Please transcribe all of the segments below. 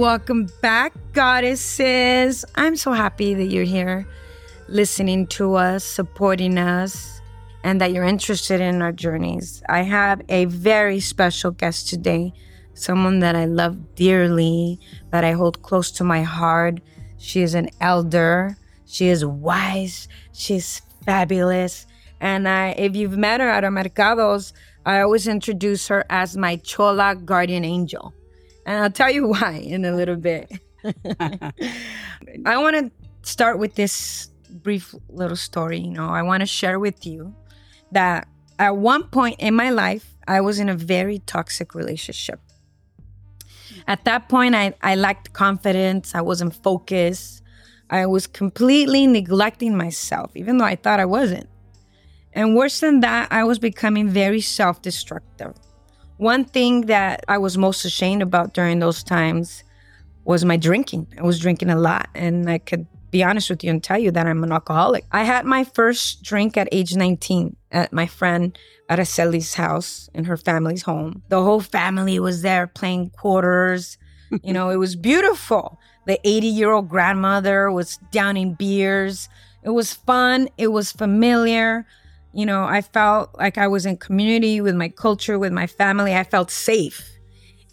Welcome back, goddesses. I'm so happy that you're here listening to us, supporting us, and that you're interested in our journeys. I have a very special guest today, someone that I love dearly, that I hold close to my heart. She is an elder, she is wise, she's fabulous. And I, if you've met her at our mercados, I always introduce her as my Chola guardian angel. And I'll tell you why in a little bit. I want to start with this brief little story. You know, I want to share with you that at one point in my life, I was in a very toxic relationship. At that point, I, I lacked confidence, I wasn't focused, I was completely neglecting myself, even though I thought I wasn't. And worse than that, I was becoming very self destructive. One thing that I was most ashamed about during those times was my drinking. I was drinking a lot, and I could be honest with you and tell you that I'm an alcoholic. I had my first drink at age 19 at my friend Araceli's house in her family's home. The whole family was there playing quarters. you know, it was beautiful. The 80 year old grandmother was downing beers. It was fun. It was familiar. You know, I felt like I was in community with my culture, with my family. I felt safe.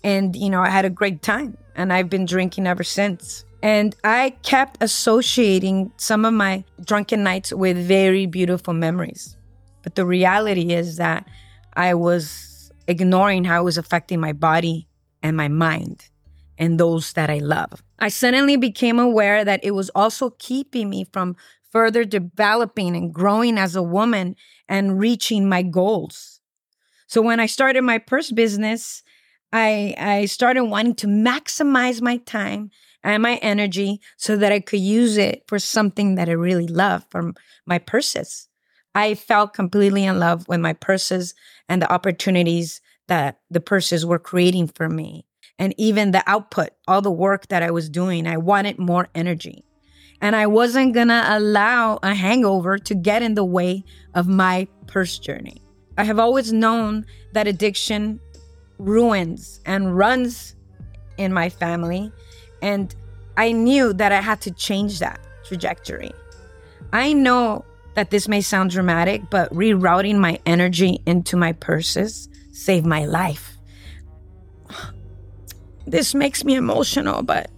And, you know, I had a great time. And I've been drinking ever since. And I kept associating some of my drunken nights with very beautiful memories. But the reality is that I was ignoring how it was affecting my body and my mind and those that I love. I suddenly became aware that it was also keeping me from further developing and growing as a woman and reaching my goals. So when I started my purse business, I, I started wanting to maximize my time and my energy so that I could use it for something that I really love from my purses. I felt completely in love with my purses and the opportunities that the purses were creating for me. And even the output, all the work that I was doing, I wanted more energy. And I wasn't gonna allow a hangover to get in the way of my purse journey. I have always known that addiction ruins and runs in my family. And I knew that I had to change that trajectory. I know that this may sound dramatic, but rerouting my energy into my purses saved my life. This makes me emotional, but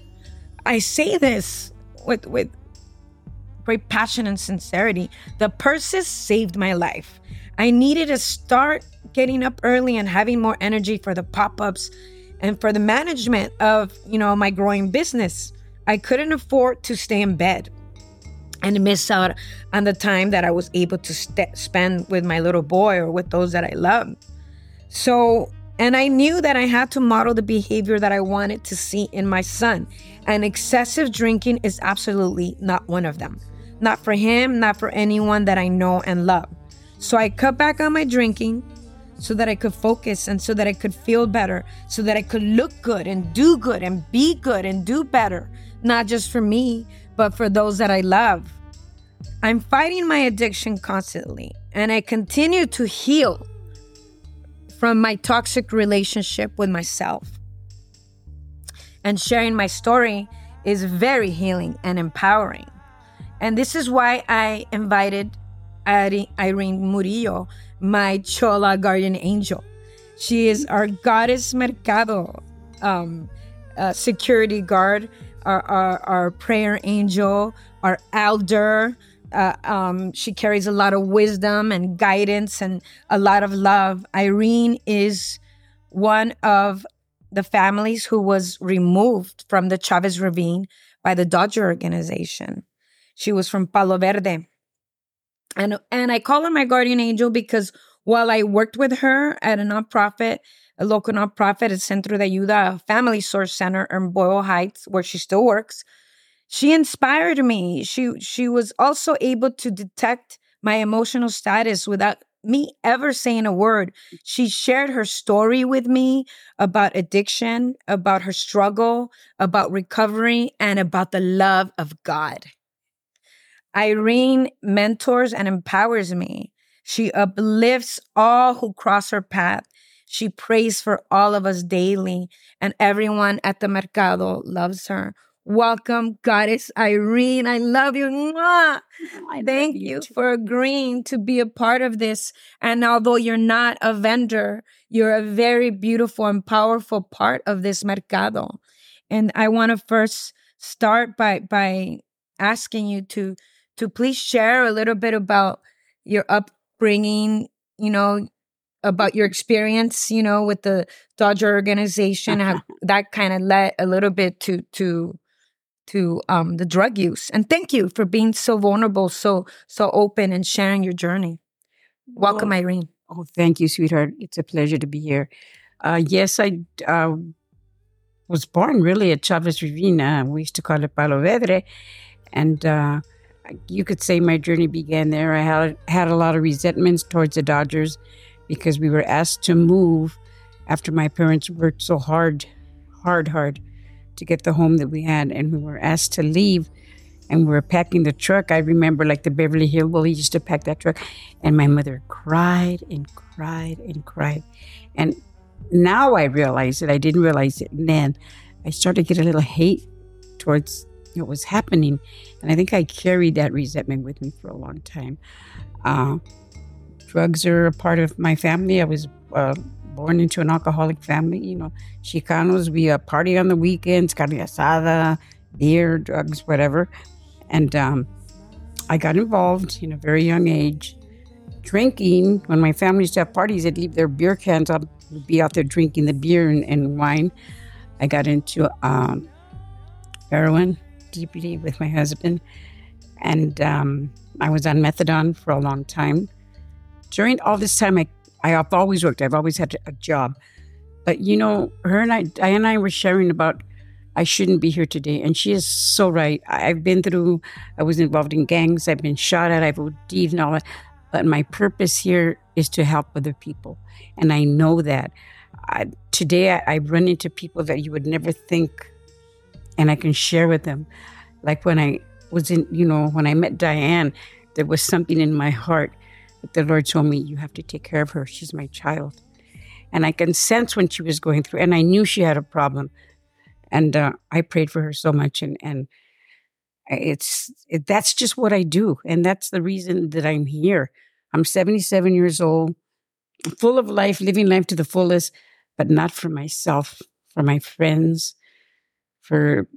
I say this with with great passion and sincerity. The purses saved my life. I needed to start getting up early and having more energy for the pop-ups and for the management of, you know, my growing business. I couldn't afford to stay in bed and miss out on the time that I was able to st- spend with my little boy or with those that I love. So, and I knew that I had to model the behavior that I wanted to see in my son. And excessive drinking is absolutely not one of them. Not for him, not for anyone that I know and love. So I cut back on my drinking so that I could focus and so that I could feel better, so that I could look good and do good and be good and do better, not just for me, but for those that I love. I'm fighting my addiction constantly and I continue to heal from my toxic relationship with myself. And sharing my story is very healing and empowering. And this is why I invited Irene Murillo, my Chola guardian angel. She is our goddess Mercado um, uh, security guard, our, our, our, prayer angel, our elder. Uh, um, she carries a lot of wisdom and guidance and a lot of love. Irene is one of the families who was removed from the Chavez Ravine by the Dodger organization. She was from Palo Verde. And, and I call her my guardian angel because while I worked with her at a nonprofit, a local nonprofit, a Centro de Ayuda, a family source center in Boyle Heights, where she still works, she inspired me. She she was also able to detect my emotional status without me ever saying a word. She shared her story with me about addiction, about her struggle, about recovery, and about the love of God. Irene mentors and empowers me. She uplifts all who cross her path. She prays for all of us daily, and everyone at the Mercado loves her. Welcome, Goddess Irene. I love you. Mwah! I Thank you, you for agreeing to be a part of this. And although you're not a vendor, you're a very beautiful and powerful part of this mercado. And I want to first start by by asking you to to please share a little bit about your upbringing, you know, about your experience, you know, with the Dodger organization, how that kind of led a little bit to to to um, the drug use. And thank you for being so vulnerable, so so open, and sharing your journey. Welcome, well, Irene. Oh, thank you, sweetheart. It's a pleasure to be here. Uh, yes, I uh, was born really at Chavez Ravine. We used to call it Palo Verde, and uh, you could say my journey began there. I had had a lot of resentments towards the Dodgers because we were asked to move after my parents worked so hard, hard, hard to get the home that we had, and we were asked to leave. And we were packing the truck. I remember, like the Beverly Hillbillies used to pack that truck, and my mother cried and cried and cried. And now I realize it. I didn't realize it and then. I started to get a little hate towards what was happening, and I think I carried that resentment with me for a long time. Uh, drugs are a part of my family. I was uh, born into an alcoholic family. You know, Chicanos, we uh, party on the weekends, carne asada, beer, drugs, whatever. And um, I got involved in a very young age. Drinking, when my family used to have parties, they'd leave their beer cans up, be out there drinking the beer and, and wine. I got into um, heroin deeply with my husband. And um, I was on methadone for a long time during all this time, I, I have always worked. I've always had a job. But you know, her and I, Diane and I were sharing about I shouldn't be here today. And she is so right. I've been through, I was involved in gangs, I've been shot at, I've OD'd and all that. But my purpose here is to help other people. And I know that. I, today, I, I run into people that you would never think, and I can share with them. Like when I was in, you know, when I met Diane, there was something in my heart but the Lord told me, You have to take care of her. She's my child. And I can sense when she was going through, and I knew she had a problem. And uh, I prayed for her so much. And, and it's it, that's just what I do. And that's the reason that I'm here. I'm 77 years old, full of life, living life to the fullest, but not for myself, for my friends, for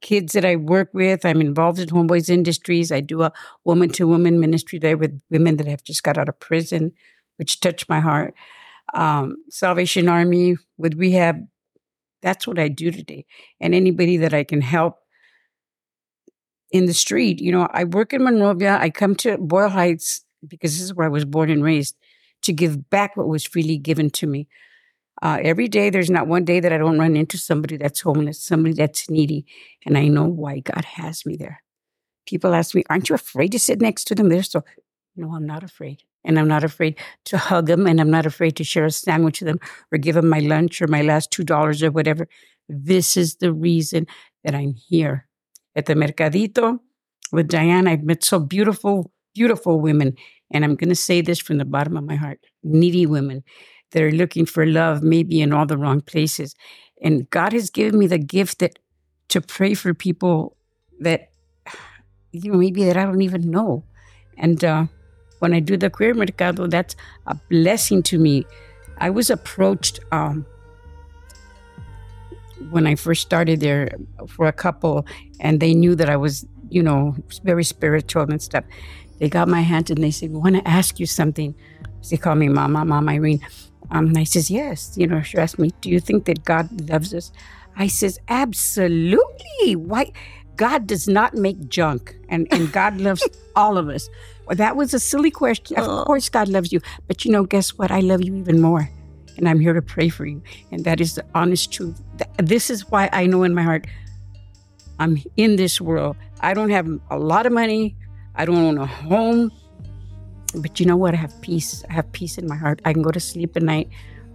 kids that I work with. I'm involved in Homeboys Industries. I do a woman to woman ministry there with women that have just got out of prison, which touched my heart. Um, Salvation Army with rehab. That's what I do today. And anybody that I can help in the street. You know, I work in Monrovia. I come to Boyle Heights because this is where I was born and raised to give back what was freely given to me. Uh, every day, there's not one day that I don't run into somebody that's homeless, somebody that's needy, and I know why God has me there. People ask me, "Aren't you afraid to sit next to them?" They're so, no, I'm not afraid, and I'm not afraid to hug them, and I'm not afraid to share a sandwich with them or give them my lunch or my last two dollars or whatever. This is the reason that I'm here at the Mercadito with Diane. I've met so beautiful, beautiful women, and I'm going to say this from the bottom of my heart: needy women that are looking for love, maybe in all the wrong places. And God has given me the gift that to pray for people that you know maybe that I don't even know. And uh, when I do the queer mercado, that's a blessing to me. I was approached um, when I first started there for a couple, and they knew that I was, you know, very spiritual and stuff. They got my hand and they said, "We want to ask you something." They call me Mama, Mama Irene. Um, and I says, yes. You know, she asked me, do you think that God loves us? I says, absolutely. Why? God does not make junk, and, and God loves all of us. Well, that was a silly question. Of course, God loves you. But you know, guess what? I love you even more. And I'm here to pray for you. And that is the honest truth. This is why I know in my heart I'm in this world. I don't have a lot of money. I don't own a home. But you know what? I have peace. I have peace in my heart. I can go to sleep at night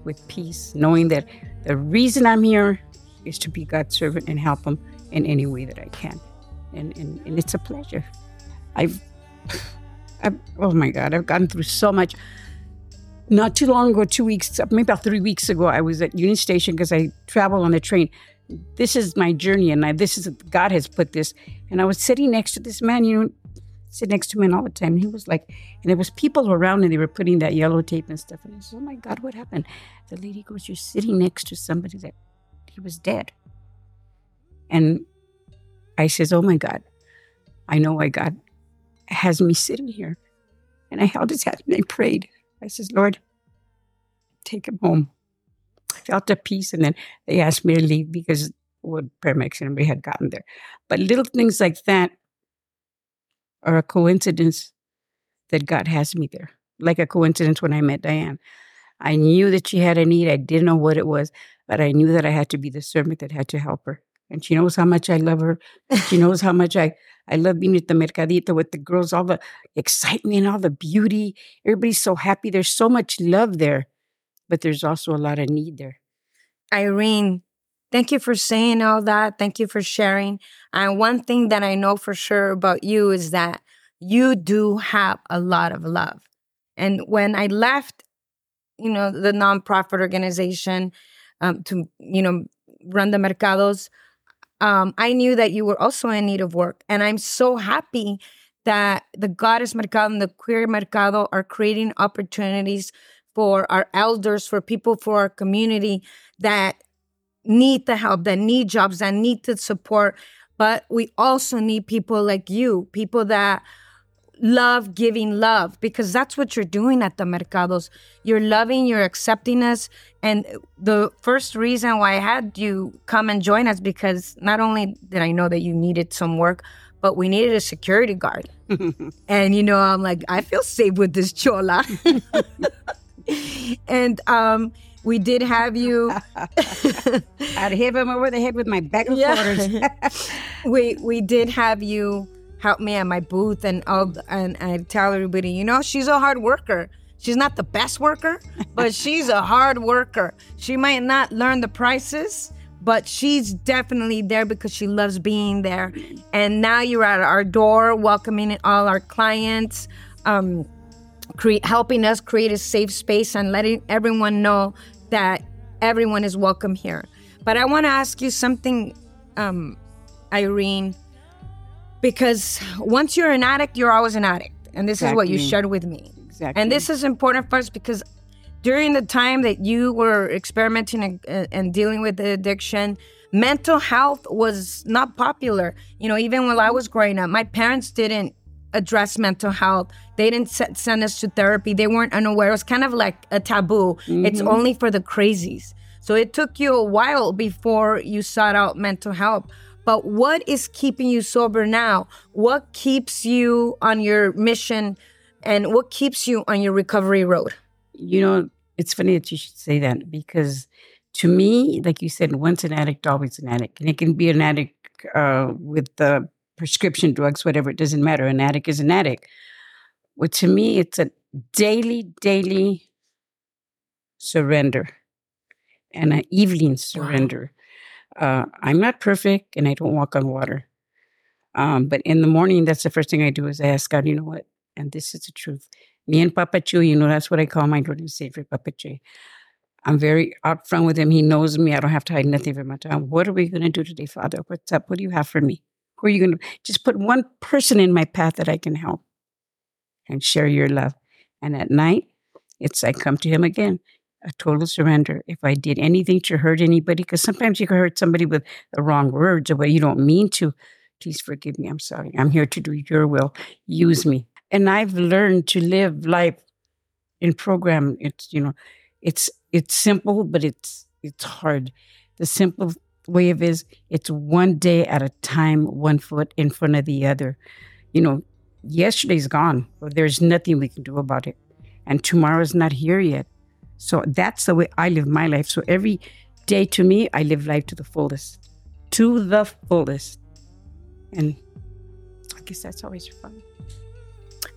with peace, knowing that the reason I'm here is to be God's servant and help Him in any way that I can. And, and, and it's a pleasure. I've, I've, oh my God, I've gone through so much. not too long ago, two weeks, maybe about three weeks ago, I was at Union Station because I travel on the train. This is my journey, and I, this is God has put this. And I was sitting next to this man, you know, sit next to me all the time. He was like, and there was people around, and they were putting that yellow tape and stuff. And I said, "Oh my God, what happened?" The lady goes, "You're sitting next to somebody that he was dead." And I says, "Oh my God, I know why God has me sitting here." And I held his hand and I prayed. I says, Lord, take him home. I felt a peace, and then they asked me to leave because what paramedics and everybody had gotten there. But little things like that are a coincidence that God has me there. Like a coincidence when I met Diane. I knew that she had a need. I didn't know what it was, but I knew that I had to be the servant that had to help her. And she knows how much I love her. She knows how much I I love being at the Mercadito with the girls, all the excitement, all the beauty. Everybody's so happy. There's so much love there, but there's also a lot of need there. Irene, thank you for saying all that. Thank you for sharing. And one thing that I know for sure about you is that you do have a lot of love. And when I left, you know, the nonprofit organization um, to, you know, run the mercados, um, I knew that you were also in need of work. And I'm so happy that the Goddess Mercado and the Queer Mercado are creating opportunities for our elders, for people, for our community that need the help, that need jobs, that need the support. But we also need people like you, people that love giving love because that's what you're doing at the mercados. You're loving, you're accepting us. And the first reason why I had you come and join us because not only did I know that you needed some work, but we needed a security guard. and you know, I'm like, I feel safe with this chola. and um we did have you. I'd hit him over the head with my bag of yeah. quarters. we we did have you help me at my booth and all and I tell everybody, you know, she's a hard worker. She's not the best worker, but she's a hard worker. She might not learn the prices, but she's definitely there because she loves being there. And now you're at our door, welcoming all our clients, um, cre- helping us create a safe space and letting everyone know that everyone is welcome here. But I want to ask you something, um, Irene because once you're an addict, you're always an addict. And this exactly. is what you shared with me. Exactly. And this is important for us because during the time that you were experimenting and, and, dealing with the addiction, mental health was not popular. You know, even when I was growing up, my parents didn't address mental health. They didn't send us to therapy. They weren't unaware. It was kind of like a taboo. Mm-hmm. It's only for the crazies. So it took you a while before you sought out mental help. But what is keeping you sober now? What keeps you on your mission and what keeps you on your recovery road? You know, it's funny that you should say that because to me, like you said, once an addict, always an addict. And it can be an addict uh, with the prescription drugs, whatever, it doesn't matter. An addict is an addict. Well, to me, it's a daily, daily surrender and an evening surrender. Uh, I'm not perfect and I don't walk on water. Um, but in the morning, that's the first thing I do is I ask God, you know what? And this is the truth. Me and Papa Chu, you know, that's what I call my Lord and Savior, Papa Chu. I'm very upfront with him. He knows me. I don't have to hide nothing from my time. What are we going to do today, Father? What's up? What do you have for me? Who are you going to just put one person in my path that I can help and share your love? And at night, it's I come to him again a total surrender. If I did anything to hurt anybody, because sometimes you can hurt somebody with the wrong words or what you don't mean to, please forgive me. I'm sorry. I'm here to do your will. Use me. And I've learned to live life in program. It's, you know, it's, it's simple, but it's, it's hard. The simple of is it's one day at a time, one foot in front of the other. You know, yesterday's gone, but there's nothing we can do about it. And tomorrow's not here yet. So that's the way I live my life. So every day to me, I live life to the fullest, to the fullest. And I guess that's always fun.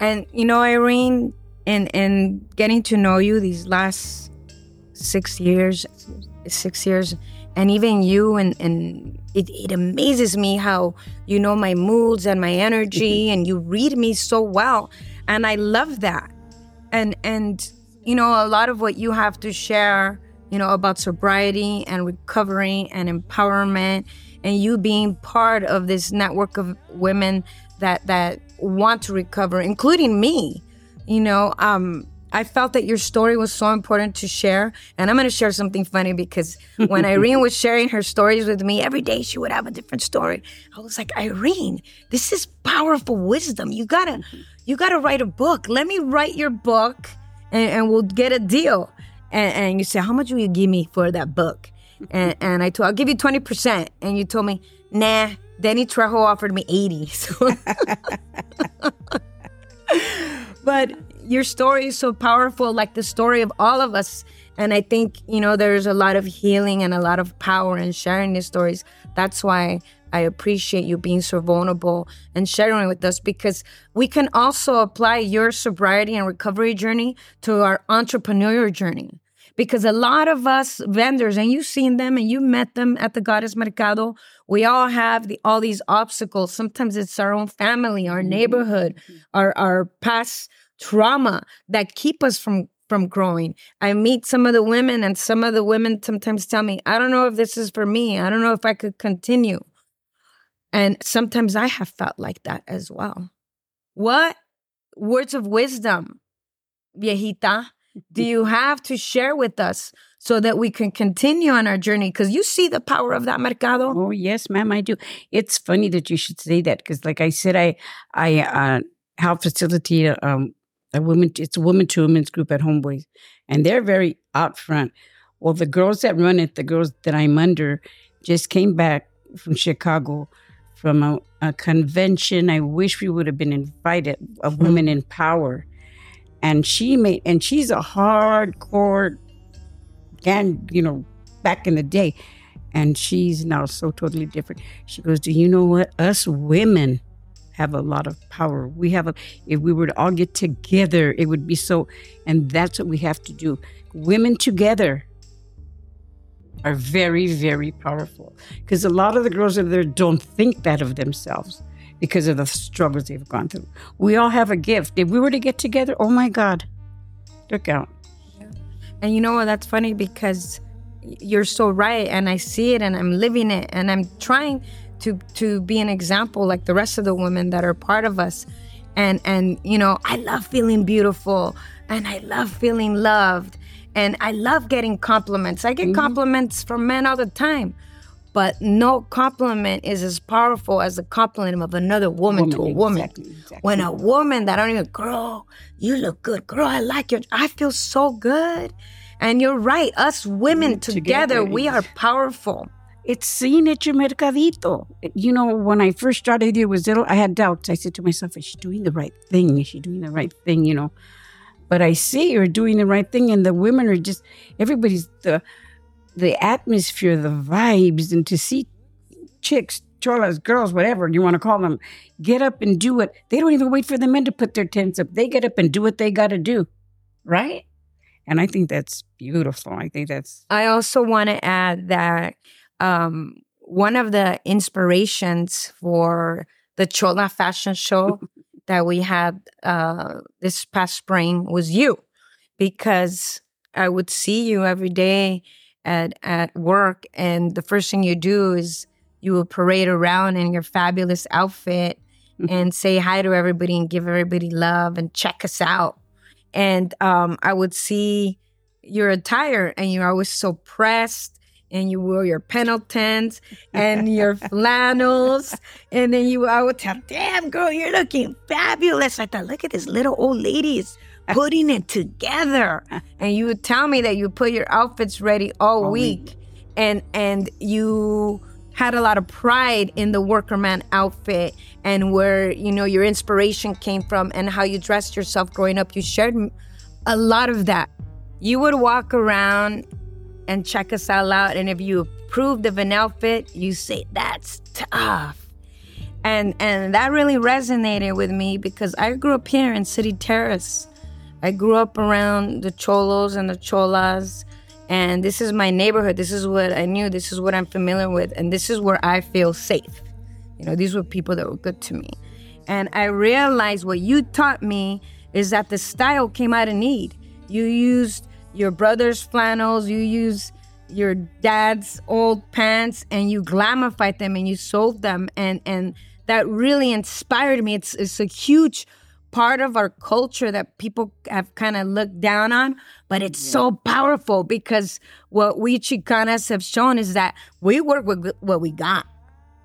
And you know, Irene, in in getting to know you these last six years, six years, and even you, and and it, it amazes me how you know my moods and my energy, and you read me so well, and I love that. And and you know, a lot of what you have to share, you know, about sobriety and recovery and empowerment and you being part of this network of women that that want to recover, including me. You know, um, I felt that your story was so important to share. And I'm going to share something funny because when Irene was sharing her stories with me, every day she would have a different story. I was like, Irene, this is powerful wisdom. You gotta, you gotta write a book. Let me write your book and, and we'll get a deal. And, and, you say, how much will you give me for that book? And, and I told, I'll give you 20%. And you told me, nah, Danny Trejo offered me 80. So but your story is so powerful, like the story of all of us. And I think, you know, there's a lot of healing and a lot of power in sharing these stories. That's why I appreciate you being so vulnerable and sharing with us because we can also apply your sobriety and recovery journey to our entrepreneurial journey. Because a lot of us vendors, and you've seen them and you met them at the Goddess Mercado, we all have the, all these obstacles. Sometimes it's our own family, our mm-hmm. neighborhood, our, our past trauma that keep us from from growing. I meet some of the women and some of the women sometimes tell me, I don't know if this is for me. I don't know if I could continue. And sometimes I have felt like that as well. What words of wisdom, viejita, do you have to share with us so that we can continue on our journey? Because you see the power of that mercado. Oh yes, ma'am, I do. It's funny that you should say that because, like I said, I I uh, help facilitate um, a woman. It's a woman to women's group at Homeboys, and they're very out front. Well, the girls that run it, the girls that I'm under, just came back from Chicago from a, a convention. I wish we would have been invited of mm-hmm. Women in Power, and she made and she's a hardcore, and you know, back in the day, and she's now so totally different. She goes, "Do you know what? Us women." Have a lot of power. We have a, if we were to all get together, it would be so, and that's what we have to do. Women together are very, very powerful because a lot of the girls out there don't think that of themselves because of the struggles they've gone through. We all have a gift. If we were to get together, oh my God, look out. And you know what? That's funny because you're so right. And I see it and I'm living it and I'm trying to to be an example like the rest of the women that are part of us and and you know i love feeling beautiful and i love feeling loved and i love getting compliments i get mm-hmm. compliments from men all the time but no compliment is as powerful as the compliment of another woman, woman to a woman. Exactly, exactly. When a woman that I don't even, girl, you look good. Girl, I like your, I feel so good. And you're right. Us women together, together we are powerful it's seen at your mercadito. You know, when I first started here with little, I had doubts. I said to myself, is she doing the right thing? Is she doing the right thing? You know, but I see her doing the right thing, and the women are just everybody's the the atmosphere, the vibes, and to see chicks, cholas, girls, whatever you want to call them, get up and do it. They don't even wait for the men to put their tents up. They get up and do what they got to do, right? And I think that's beautiful. I think that's. I also want to add that um, one of the inspirations for the Chola fashion show that we had uh, this past spring was you, because I would see you every day at at work, and the first thing you do is you will parade around in your fabulous outfit and say hi to everybody and give everybody love and check us out. And um, I would see your attire, and you're always so pressed and you wore your Pendletons and your flannels. And then you, I would tell, damn, girl, you're looking fabulous. I thought, look at this little old ladies putting it together. And you would tell me that you put your outfits ready all, all week. week. And, and you had a lot of pride in the workerman outfit and where, you know, your inspiration came from and how you dressed yourself growing up. You shared a lot of that. You would walk around and check us all out. And if you approve of an outfit, you say, that's tough. And, and that really resonated with me because I grew up here in City Terrace. I grew up around the cholos and the cholas. And this is my neighborhood. This is what I knew. This is what I'm familiar with. And this is where I feel safe. You know, these were people that were good to me. And I realized what you taught me is that the style came out of need You used your brother's flannels, you use your dad's old pants and you glamified them and you sold them and and that really inspired me. It's it's a huge part of our culture that people have kind of looked down on, but it's yeah. so powerful because what we Chicanas have shown is that we work with what we got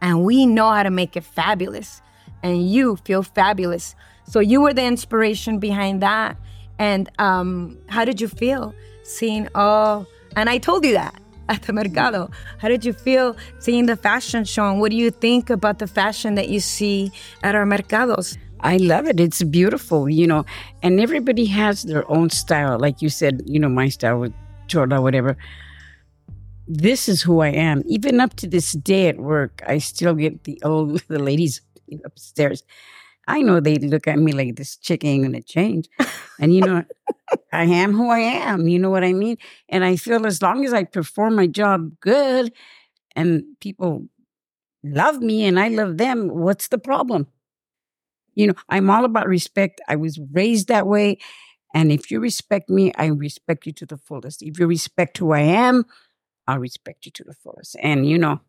and we know how to make it fabulous. And you feel fabulous. So you were the inspiration behind that. And um, how did you feel seeing all? And I told you that at the Mercado. How did you feel seeing the fashion show? And what do you think about the fashion that you see at our Mercados? I love it. It's beautiful, you know, and everybody has their own style. Like you said, you know, my style with Chola, whatever. This is who I am. Even up to this day at work, I still get the old the ladies upstairs. I know they look at me like this chick ain't gonna change. And you know, I am who I am. You know what I mean? And I feel as long as I perform my job good and people love me and I love them, what's the problem? You know, I'm all about respect. I was raised that way. And if you respect me, I respect you to the fullest. If you respect who I am, I'll respect you to the fullest. And you know,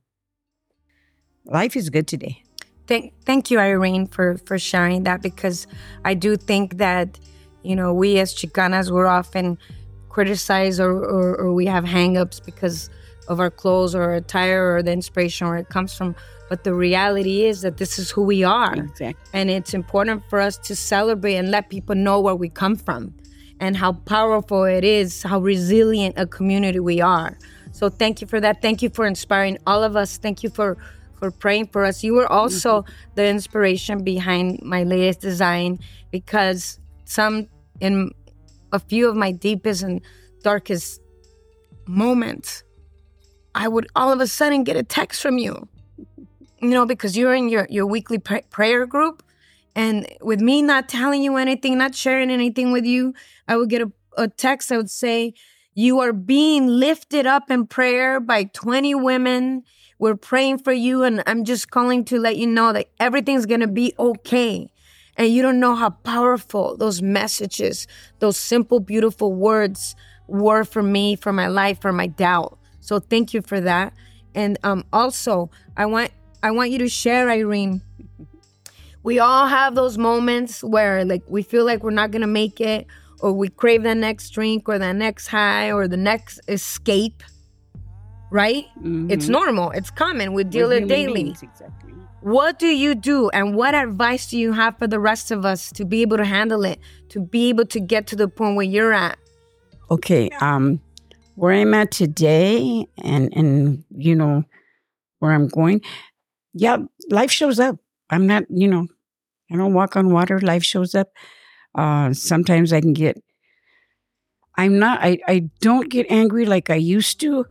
life is good today. Thank, thank you, Irene, for for sharing that because I do think that you know we as Chicanas we're often criticized or, or, or we have hangups because of our clothes or our attire or the inspiration where it comes from. But the reality is that this is who we are, exactly. and it's important for us to celebrate and let people know where we come from and how powerful it is, how resilient a community we are. So thank you for that. Thank you for inspiring all of us. Thank you for for praying for us. You were also mm-hmm. the inspiration behind my latest design because some in a few of my deepest and darkest moments, I would all of a sudden get a text from you. You know, because you're in your your weekly pr- prayer group, and with me not telling you anything, not sharing anything with you, I would get a, a text that would say, "You are being lifted up in prayer by 20 women." We're praying for you, and I'm just calling to let you know that everything's gonna be okay. And you don't know how powerful those messages, those simple, beautiful words were for me, for my life, for my doubt. So thank you for that. And um, also, I want I want you to share, Irene. We all have those moments where like we feel like we're not gonna make it, or we crave that next drink, or that next high, or the next escape right? Mm-hmm. It's normal. It's common. We deal it daily. Beings, exactly. What do you do, and what advice do you have for the rest of us to be able to handle it, to be able to get to the point where you're at? Okay, um, where I'm at today, and and you know where I'm going. Yeah, life shows up. I'm not, you know, I don't walk on water. Life shows up. Uh, sometimes I can get. I'm not. I I don't get angry like I used to,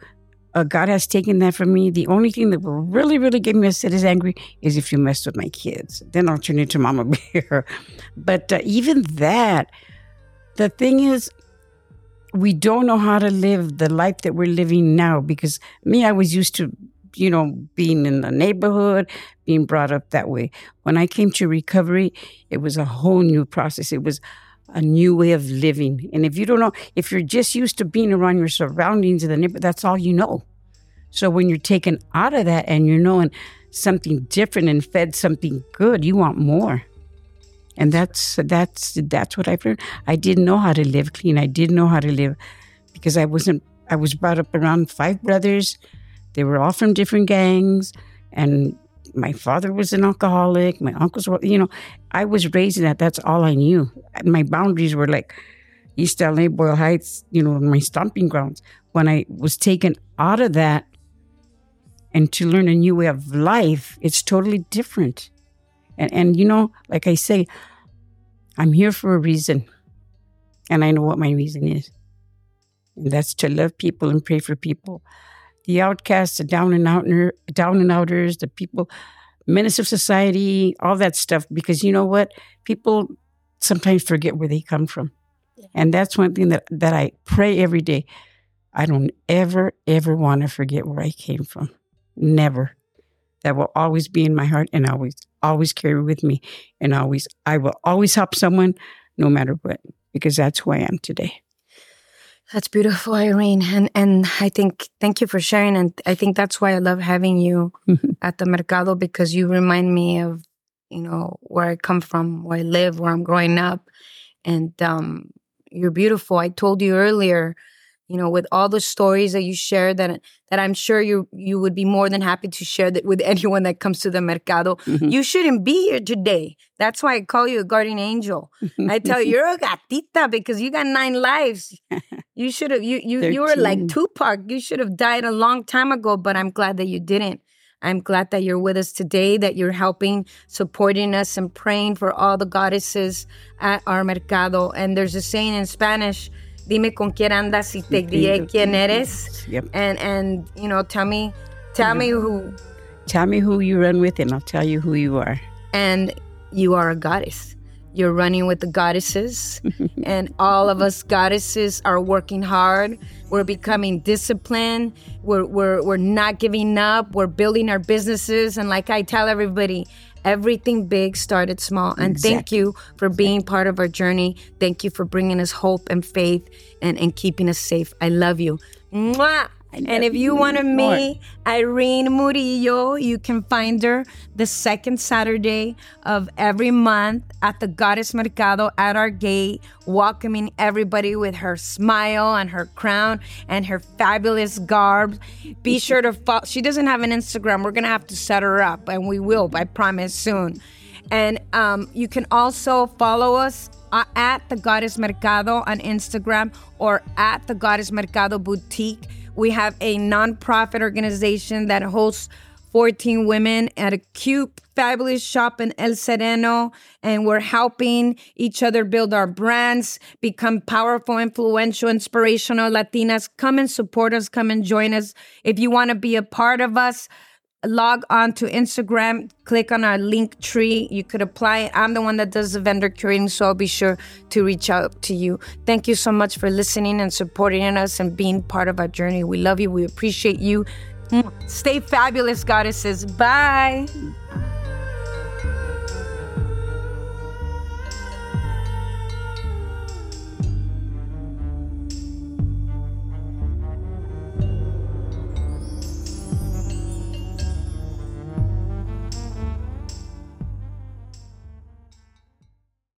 uh, God has taken that from me. The only thing that will really, really get me upset is angry is if you mess with my kids. Then I'll turn into Mama Bear. But uh, even that, the thing is, we don't know how to live the life that we're living now because me, I was used to, you know, being in the neighborhood, being brought up that way. When I came to recovery, it was a whole new process. It was a new way of living. And if you don't know, if you're just used to being around your surroundings in the neighborhood, that's all you know. So when you're taken out of that and you're knowing something different and fed something good, you want more. And that's that's that's what I've learned. I didn't know how to live clean. I didn't know how to live because I wasn't I was brought up around five brothers. They were all from different gangs and my father was an alcoholic. My uncles were, you know, I was raised in that. That's all I knew. My boundaries were like East LA, Boyle Heights, you know, my stomping grounds. When I was taken out of that and to learn a new way of life, it's totally different. And, and you know, like I say, I'm here for a reason. And I know what my reason is. And that's to love people and pray for people the outcasts, the down and outer, down and outers, the people, menace of society, all that stuff. Because you know what, people sometimes forget where they come from, yeah. and that's one thing that that I pray every day. I don't ever ever want to forget where I came from. Never. That will always be in my heart, and always always carry with me, and always I will always help someone, no matter what, because that's who I am today. That's beautiful, Irene. And and I think thank you for sharing. And I think that's why I love having you at the Mercado because you remind me of, you know, where I come from, where I live, where I'm growing up. And um, you're beautiful. I told you earlier, you know, with all the stories that you share that that I'm sure you you would be more than happy to share that with anyone that comes to the mercado. Mm-hmm. You shouldn't be here today. That's why I call you a guardian angel. I tell you, you're a gatita because you got nine lives. You should have you you you were like Tupac. You should have died a long time ago, but I'm glad that you didn't. I'm glad that you're with us today, that you're helping, supporting us, and praying for all the goddesses at our mercado. And there's a saying in Spanish dime con quién andas y te diré quién eres. Yep. And and you know, tell me, tell me who. Tell me who you run with, and I'll tell you who you are. And you are a goddess. You're running with the goddesses, and all of us goddesses are working hard. We're becoming disciplined. We're, we're, we're not giving up. We're building our businesses. And like I tell everybody, Everything big started small. And exactly. thank you for being part of our journey. Thank you for bringing us hope and faith and, and keeping us safe. I love you. Mwah! And if you want to meet Irene Murillo, you can find her the second Saturday of every month at the Goddess Mercado at our gate, welcoming everybody with her smile and her crown and her fabulous garb. Be sure to follow. She doesn't have an Instagram. We're going to have to set her up, and we will, I promise, soon. And um, you can also follow us uh, at the Goddess Mercado on Instagram or at the Goddess Mercado Boutique we have a nonprofit organization that hosts 14 women at a cute, fabulous shop in El Sereno. And we're helping each other build our brands, become powerful, influential, inspirational Latinas. Come and support us. Come and join us. If you want to be a part of us, log on to Instagram, click on our link tree. You could apply. I'm the one that does the vendor curating, so I'll be sure to reach out to you. Thank you so much for listening and supporting us and being part of our journey. We love you. We appreciate you. Stay fabulous, goddesses. Bye.